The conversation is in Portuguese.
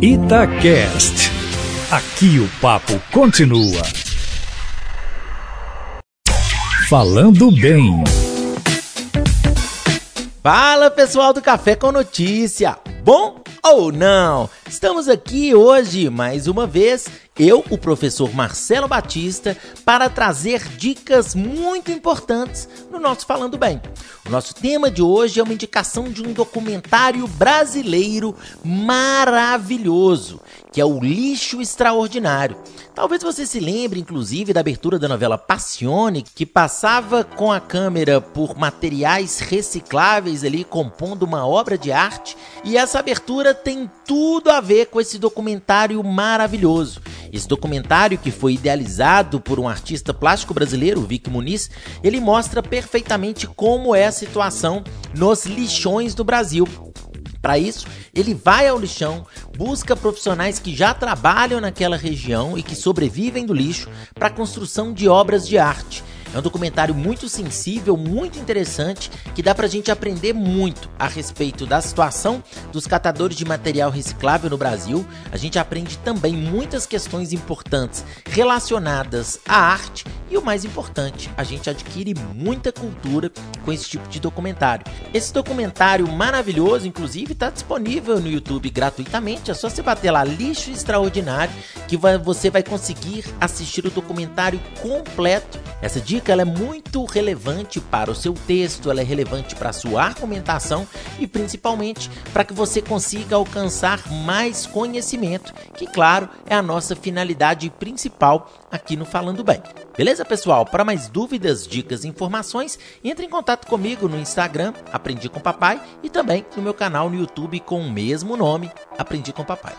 Itacast. Aqui o papo continua. Falando bem. Fala pessoal do Café com Notícia. Bom ou não? Estamos aqui hoje mais uma vez eu, o professor Marcelo Batista, para trazer dicas muito importantes no nosso Falando Bem. O nosso tema de hoje é uma indicação de um documentário brasileiro maravilhoso, que é o Lixo Extraordinário. Talvez você se lembre, inclusive, da abertura da novela Passione, que passava com a câmera por materiais recicláveis ali, compondo uma obra de arte. E essa abertura tem tudo a ver com esse documentário maravilhoso. Esse documentário, que foi idealizado por um artista plástico brasileiro, Vic Muniz, ele mostra perfeitamente como é a situação nos lixões do Brasil. Para isso, ele vai ao lixão, busca profissionais que já trabalham naquela região e que sobrevivem do lixo para a construção de obras de arte. É um documentário muito sensível, muito interessante, que dá pra gente aprender muito a respeito da situação dos catadores de material reciclável no Brasil. A gente aprende também muitas questões importantes relacionadas à arte e o mais importante, a gente adquire muita cultura com esse tipo de documentário. Esse documentário maravilhoso, inclusive, está disponível no YouTube gratuitamente. É só você bater lá lixo extraordinário que vai, você vai conseguir assistir o documentário completo. Essa dica é muito relevante para o seu texto, ela é relevante para a sua argumentação e principalmente para que você consiga alcançar mais conhecimento, que claro é a nossa finalidade principal aqui no Falando Bem. Beleza, pessoal? Para mais dúvidas, dicas e informações, entre em contato comigo no Instagram, Aprendi com Papai, e também no meu canal no YouTube com o mesmo nome, Aprendi com Papai.